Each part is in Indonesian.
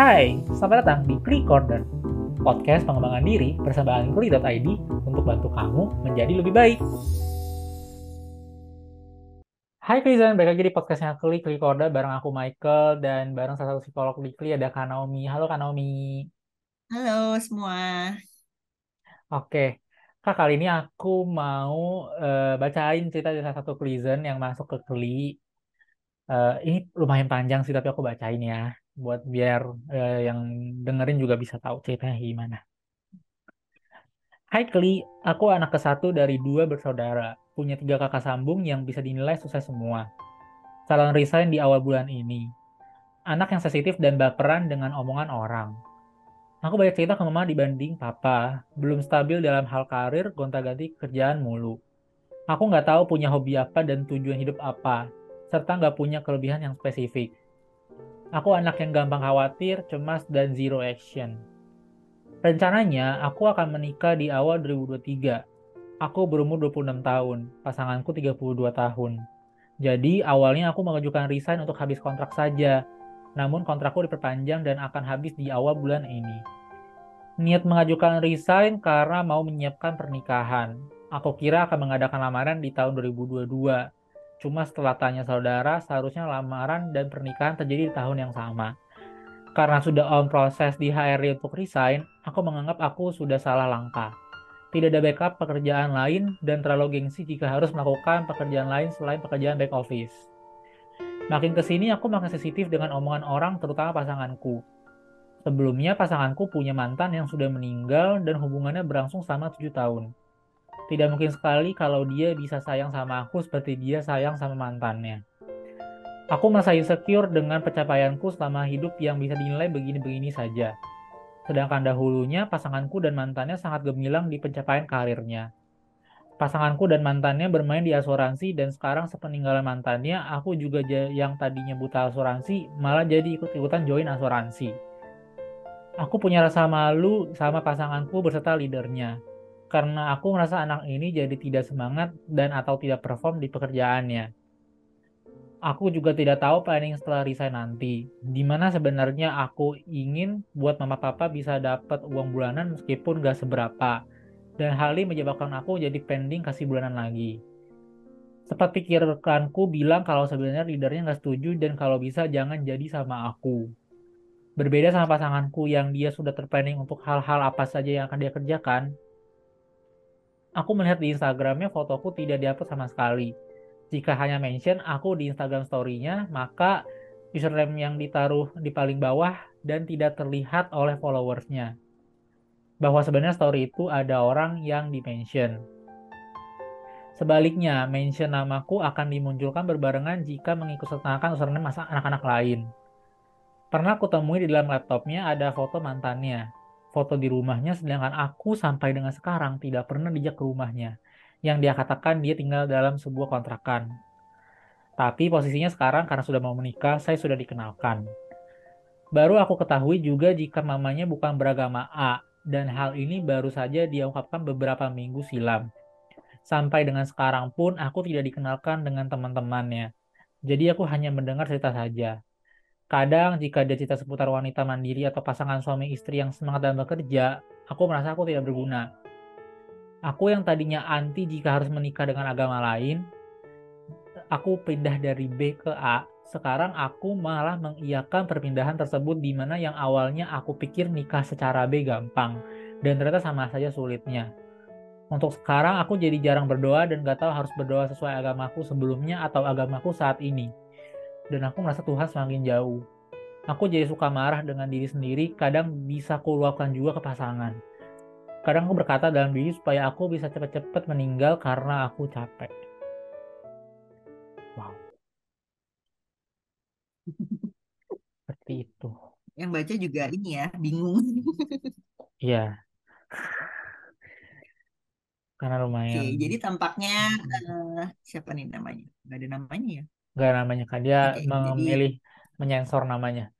Hai, selamat datang di Kli Corner, podcast pengembangan diri bersama Kli.id untuk bantu kamu menjadi lebih baik. Hai Klizen, balik lagi di podcastnya Kli, Kli Corner bareng aku Michael dan bareng salah satu psikolog di Kli ada Kak Naomi. Halo Kak Naomi. Halo semua. Oke, Kak kali ini aku mau uh, bacain cerita dari salah satu Klizen yang masuk ke Kli. Uh, ini lumayan panjang sih tapi aku bacain ya buat biar uh, yang dengerin juga bisa tahu ceritanya gimana. Hai Kli, aku anak ke satu dari dua bersaudara, punya tiga kakak sambung yang bisa dinilai sukses semua. Salon resign di awal bulan ini. Anak yang sensitif dan baperan dengan omongan orang. Aku banyak cerita ke mama dibanding papa. Belum stabil dalam hal karir, gonta-ganti kerjaan mulu. Aku nggak tahu punya hobi apa dan tujuan hidup apa, serta nggak punya kelebihan yang spesifik. Aku anak yang gampang khawatir, cemas, dan zero action. Rencananya, aku akan menikah di awal 2023. Aku berumur 26 tahun, pasanganku 32 tahun. Jadi, awalnya aku mengajukan resign untuk habis kontrak saja. Namun kontrakku diperpanjang dan akan habis di awal bulan ini. Niat mengajukan resign karena mau menyiapkan pernikahan. Aku kira akan mengadakan lamaran di tahun 2022 Cuma setelah tanya saudara, seharusnya lamaran dan pernikahan terjadi di tahun yang sama. Karena sudah on proses di HRD untuk resign, aku menganggap aku sudah salah langkah. Tidak ada backup pekerjaan lain dan terlalu gengsi jika harus melakukan pekerjaan lain selain pekerjaan back office. Makin ke sini aku makin sensitif dengan omongan orang terutama pasanganku. Sebelumnya pasanganku punya mantan yang sudah meninggal dan hubungannya berlangsung selama 7 tahun. Tidak mungkin sekali kalau dia bisa sayang sama aku seperti dia sayang sama mantannya. Aku merasa insecure dengan pencapaianku selama hidup yang bisa dinilai begini-begini saja. Sedangkan dahulunya pasanganku dan mantannya sangat gemilang di pencapaian karirnya. Pasanganku dan mantannya bermain di asuransi dan sekarang sepeninggalan mantannya, aku juga yang tadinya buta asuransi malah jadi ikut-ikutan join asuransi. Aku punya rasa malu sama pasanganku beserta leadernya karena aku merasa anak ini jadi tidak semangat dan atau tidak perform di pekerjaannya. Aku juga tidak tahu planning setelah resign nanti. Di mana sebenarnya aku ingin buat mama papa bisa dapat uang bulanan meskipun gak seberapa. Dan hal ini menyebabkan aku jadi pending kasih bulanan lagi. Sempat pikirkanku bilang kalau sebenarnya leadernya gak setuju dan kalau bisa jangan jadi sama aku. Berbeda sama pasanganku yang dia sudah terplanning untuk hal-hal apa saja yang akan dia kerjakan, aku melihat di Instagramnya fotoku tidak dihapus sama sekali. Jika hanya mention aku di Instagram story-nya, maka username yang ditaruh di paling bawah dan tidak terlihat oleh followersnya. Bahwa sebenarnya story itu ada orang yang di-mention. Sebaliknya, mention namaku akan dimunculkan berbarengan jika mengikutsertakan username masa anak-anak lain. Pernah aku temui di dalam laptopnya ada foto mantannya foto di rumahnya sedangkan aku sampai dengan sekarang tidak pernah dijak ke rumahnya yang dia katakan dia tinggal dalam sebuah kontrakan. Tapi posisinya sekarang karena sudah mau menikah, saya sudah dikenalkan. Baru aku ketahui juga jika mamanya bukan beragama A, dan hal ini baru saja diungkapkan beberapa minggu silam. Sampai dengan sekarang pun aku tidak dikenalkan dengan teman-temannya. Jadi aku hanya mendengar cerita saja. Kadang jika dia cerita seputar wanita mandiri atau pasangan suami istri yang semangat dalam bekerja, aku merasa aku tidak berguna. Aku yang tadinya anti jika harus menikah dengan agama lain, aku pindah dari B ke A. Sekarang aku malah mengiyakan perpindahan tersebut di mana yang awalnya aku pikir nikah secara B gampang dan ternyata sama saja sulitnya. Untuk sekarang aku jadi jarang berdoa dan gak tahu harus berdoa sesuai agamaku sebelumnya atau agamaku saat ini dan aku merasa Tuhan semakin jauh. Aku jadi suka marah dengan diri sendiri, kadang bisa aku luapkan juga ke pasangan. Kadang aku berkata dalam diri supaya aku bisa cepat-cepat meninggal karena aku capek. Wow. Seperti itu. Yang baca juga ini ya, bingung. Iya. Karena lumayan. Oke, jadi tampaknya uh, siapa nih namanya? Gak ada namanya ya? Gak namanya kan dia okay, memilih jadi, menyensor namanya.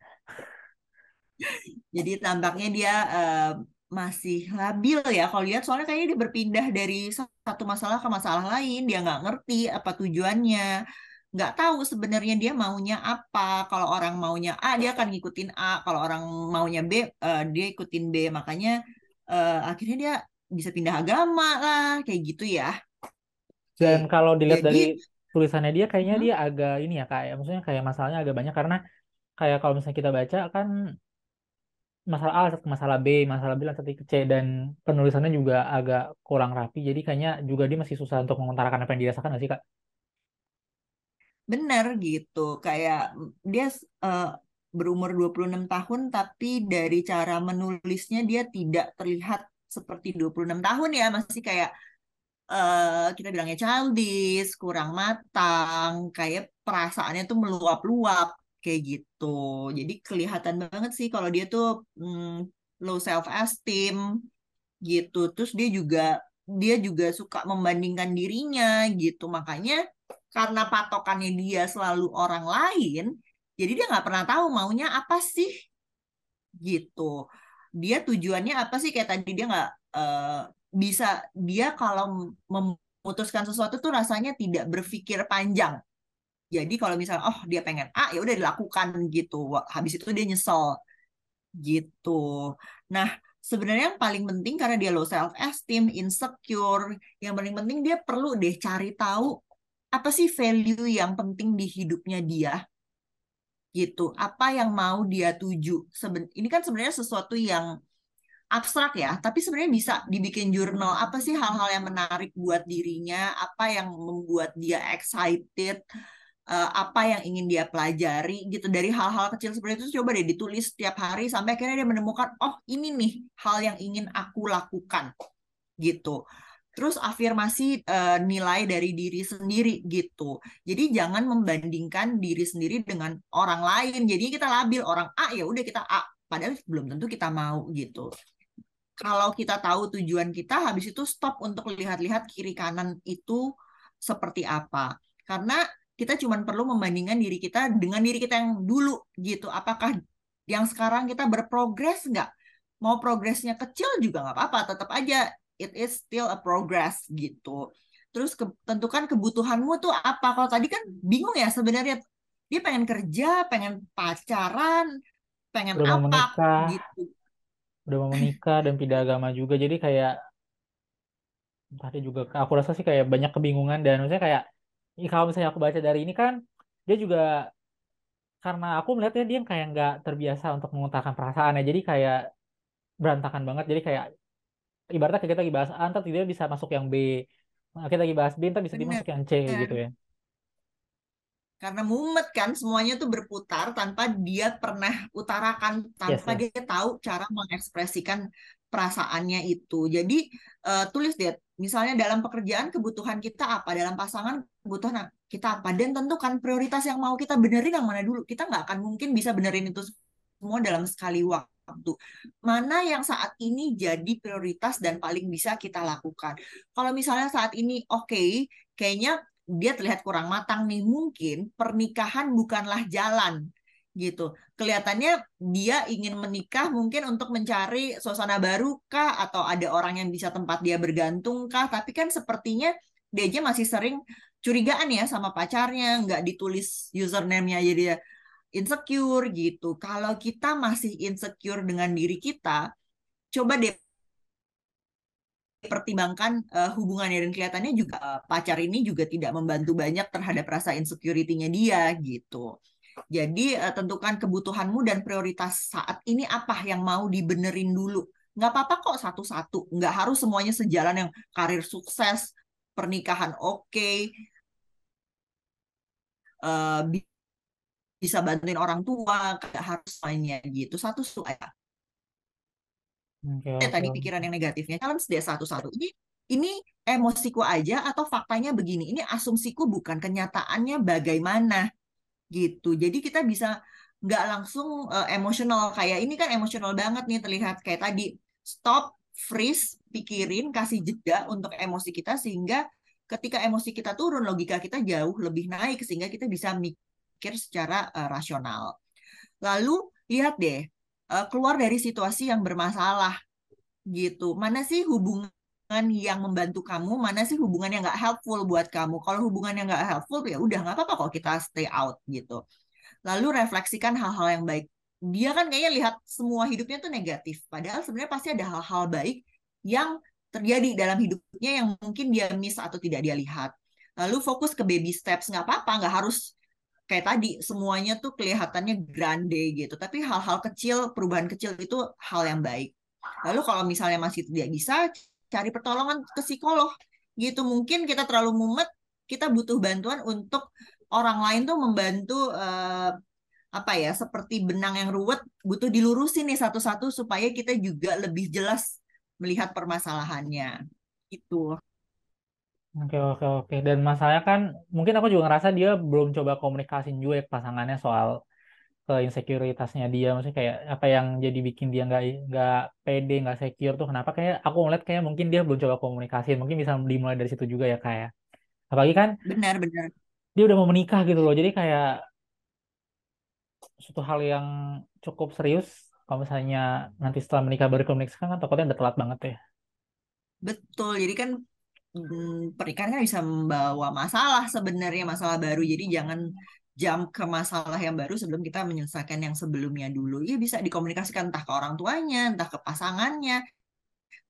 Jadi tampaknya dia uh, masih labil ya kalau lihat soalnya kayaknya dia berpindah dari satu masalah ke masalah lain dia nggak ngerti apa tujuannya nggak tahu sebenarnya dia maunya apa. Kalau orang maunya A, dia akan ngikutin A. Kalau orang maunya B, uh, dia ikutin B. Makanya uh, akhirnya dia bisa pindah agama lah, kayak gitu ya. Dan kalau dilihat Jadi, dari tulisannya dia, kayaknya hmm? dia agak ini ya kayak, maksudnya kayak masalahnya agak banyak karena kayak kalau misalnya kita baca kan masalah A ke masalah B, masalah B satu ke C dan penulisannya juga agak kurang rapi. Jadi kayaknya juga dia masih susah untuk mengutarakan apa yang dirasakan nggak sih kak? Bener gitu, kayak dia uh, berumur 26 tahun tapi dari cara menulisnya dia tidak terlihat seperti 26 tahun ya, masih kayak uh, kita bilangnya childish, kurang matang, kayak perasaannya tuh meluap-luap kayak gitu. Jadi kelihatan banget sih kalau dia tuh hmm, low self esteem gitu. Terus dia juga dia juga suka membandingkan dirinya gitu. Makanya karena patokannya dia selalu orang lain, jadi dia nggak pernah tahu maunya apa sih gitu. Dia tujuannya apa sih kayak tadi dia nggak uh, bisa dia kalau memutuskan sesuatu tuh rasanya tidak berpikir panjang jadi kalau misalnya oh dia pengen A ya udah dilakukan gitu. Habis itu dia nyesel gitu. Nah, sebenarnya yang paling penting karena dia low self esteem, insecure, yang paling penting dia perlu deh cari tahu apa sih value yang penting di hidupnya dia gitu. Apa yang mau dia tuju. Seben ini kan sebenarnya sesuatu yang abstrak ya, tapi sebenarnya bisa dibikin jurnal. Apa sih hal-hal yang menarik buat dirinya, apa yang membuat dia excited, uh, apa yang ingin dia pelajari? Gitu dari hal-hal kecil seperti itu coba deh ditulis setiap hari sampai akhirnya dia menemukan oh ini nih hal yang ingin aku lakukan. Gitu. Terus afirmasi uh, nilai dari diri sendiri gitu. Jadi jangan membandingkan diri sendiri dengan orang lain. Jadi kita labil orang A ya udah kita A. Padahal belum tentu kita mau gitu kalau kita tahu tujuan kita habis itu stop untuk lihat-lihat kiri kanan itu seperti apa karena kita cuma perlu membandingkan diri kita dengan diri kita yang dulu gitu. Apakah yang sekarang kita berprogres nggak? Mau progresnya kecil juga nggak apa-apa, tetap aja it is still a progress gitu. Terus ke, tentukan kebutuhanmu tuh apa? Kalau tadi kan bingung ya sebenarnya dia pengen kerja, pengen pacaran, pengen udah apa menikah, gitu. Udah mau menikah dan pindah agama juga. Jadi kayak tadi juga aku rasa sih kayak banyak kebingungan dan maksudnya kayak kalau misalnya aku baca dari ini kan dia juga karena aku melihatnya dia kayak nggak terbiasa untuk mengutarakan perasaannya jadi kayak berantakan banget. Jadi kayak ibaratnya kita lagi bahas A ntar dia bisa masuk yang B kita lagi bahas B ntar bisa dimasuk yang C gitu ya karena mumet kan semuanya tuh berputar tanpa dia pernah utarakan tanpa yes, yes. dia tahu cara mengekspresikan perasaannya itu. Jadi uh, tulis deh misalnya dalam pekerjaan kebutuhan kita apa dalam pasangan kebutuhan kita apa dan tentukan prioritas yang mau kita benerin yang mana dulu. Kita nggak akan mungkin bisa benerin itu semua dalam sekali waktu. Mana yang saat ini jadi prioritas dan paling bisa kita lakukan? Kalau misalnya saat ini oke okay, kayaknya dia terlihat kurang matang nih mungkin pernikahan bukanlah jalan gitu. Kelihatannya dia ingin menikah mungkin untuk mencari suasana baru kah atau ada orang yang bisa tempat dia bergantung kah, tapi kan sepertinya dia aja masih sering curigaan ya sama pacarnya, nggak ditulis username-nya jadi dia insecure gitu. Kalau kita masih insecure dengan diri kita, coba deh pertimbangkan uh, hubungannya dan kelihatannya juga uh, pacar ini juga tidak membantu banyak terhadap rasa insecurity-nya dia gitu. Jadi uh, tentukan kebutuhanmu dan prioritas saat ini apa yang mau dibenerin dulu. Nggak apa-apa kok satu-satu. Nggak harus semuanya sejalan yang karir sukses, pernikahan oke, okay, uh, bisa bantuin orang tua, nggak harus semuanya gitu. Satu satu aja. Okay, okay. Tadi pikiran yang negatifnya, challenge dia satu-satu. Ini ini emosiku aja atau faktanya begini. Ini asumsiku bukan kenyataannya bagaimana gitu. Jadi kita bisa nggak langsung uh, emosional kayak ini kan emosional banget nih terlihat kayak tadi stop, freeze, pikirin, kasih jeda untuk emosi kita sehingga ketika emosi kita turun logika kita jauh lebih naik sehingga kita bisa mikir secara uh, rasional. Lalu lihat deh uh, keluar dari situasi yang bermasalah gitu. Mana sih hubungan yang membantu kamu, mana sih hubungan yang nggak helpful buat kamu. Kalau hubungan yang nggak helpful, ya udah nggak apa-apa kok kita stay out gitu. Lalu refleksikan hal-hal yang baik. Dia kan kayaknya lihat semua hidupnya tuh negatif. Padahal sebenarnya pasti ada hal-hal baik yang terjadi dalam hidupnya yang mungkin dia miss atau tidak dia lihat. Lalu fokus ke baby steps. Nggak apa-apa, nggak harus kayak tadi semuanya tuh kelihatannya grande gitu. Tapi hal-hal kecil, perubahan kecil itu hal yang baik. Lalu kalau misalnya masih tidak bisa, cari pertolongan ke psikolog gitu. Mungkin kita terlalu mumet, kita butuh bantuan untuk orang lain tuh membantu uh, apa ya seperti benang yang ruwet butuh dilurusin nih satu-satu supaya kita juga lebih jelas melihat permasalahannya itu. Oke oke oke. Dan masalahnya kan mungkin aku juga ngerasa dia belum coba komunikasiin juga ya ke pasangannya soal ke insecuritasnya dia. Maksudnya kayak apa yang jadi bikin dia nggak nggak pede nggak secure tuh kenapa? Kayak aku ngeliat kayak mungkin dia belum coba komunikasi. Mungkin bisa dimulai dari situ juga ya kayak ya. apalagi kan benar benar. dia udah mau menikah gitu loh. Jadi kayak suatu hal yang cukup serius kalau misalnya nanti setelah menikah baru komunikasi kan takutnya udah telat banget ya. Betul. Jadi kan hmm, pernikahan kan bisa membawa masalah sebenarnya masalah baru. Jadi jangan jam ke masalah yang baru sebelum kita menyelesaikan yang sebelumnya dulu. Ya bisa dikomunikasikan entah ke orang tuanya entah ke pasangannya.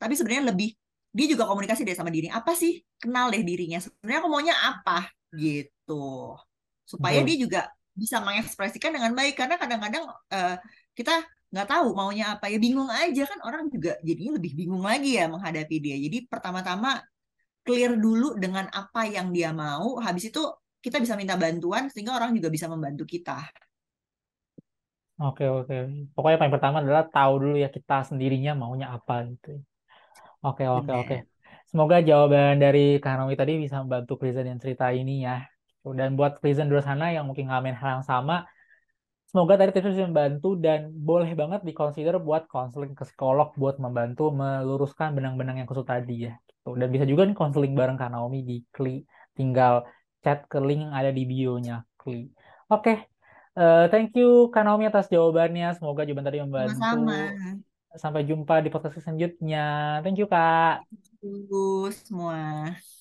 Tapi sebenarnya lebih dia juga komunikasi deh sama diri. Apa sih kenal deh dirinya? Sebenarnya aku maunya apa? Gitu. Supaya dia juga bisa mengekspresikan dengan baik. Karena kadang-kadang uh, kita nggak tahu maunya apa. Ya bingung aja kan orang juga jadinya lebih bingung lagi ya menghadapi dia. Jadi pertama-tama clear dulu dengan apa yang dia mau habis itu kita bisa minta bantuan sehingga orang juga bisa membantu kita. Oke oke. Pokoknya paling pertama adalah tahu dulu ya kita sendirinya maunya apa gitu. Oke oke oke. Semoga jawaban dari Kak Naomi tadi bisa membantu Prison yang cerita ini ya. Dan buat Prison di sana yang mungkin ngalamin hal yang sama Semoga tadi tips bisa membantu dan boleh banget dikonsider buat konseling ke psikolog buat membantu meluruskan benang-benang yang kusut tadi ya. Gitu. Dan bisa juga nih konseling bareng Kak Naomi di Kli. Tinggal chat ke link yang ada di bio-nya Kli. Oke, okay. uh, eh, thank you Kak Naomi atas jawabannya. Semoga jawaban tadi membantu. Sama-sama. Sampai jumpa di podcast selanjutnya. Thank you Kak. Thank you semua.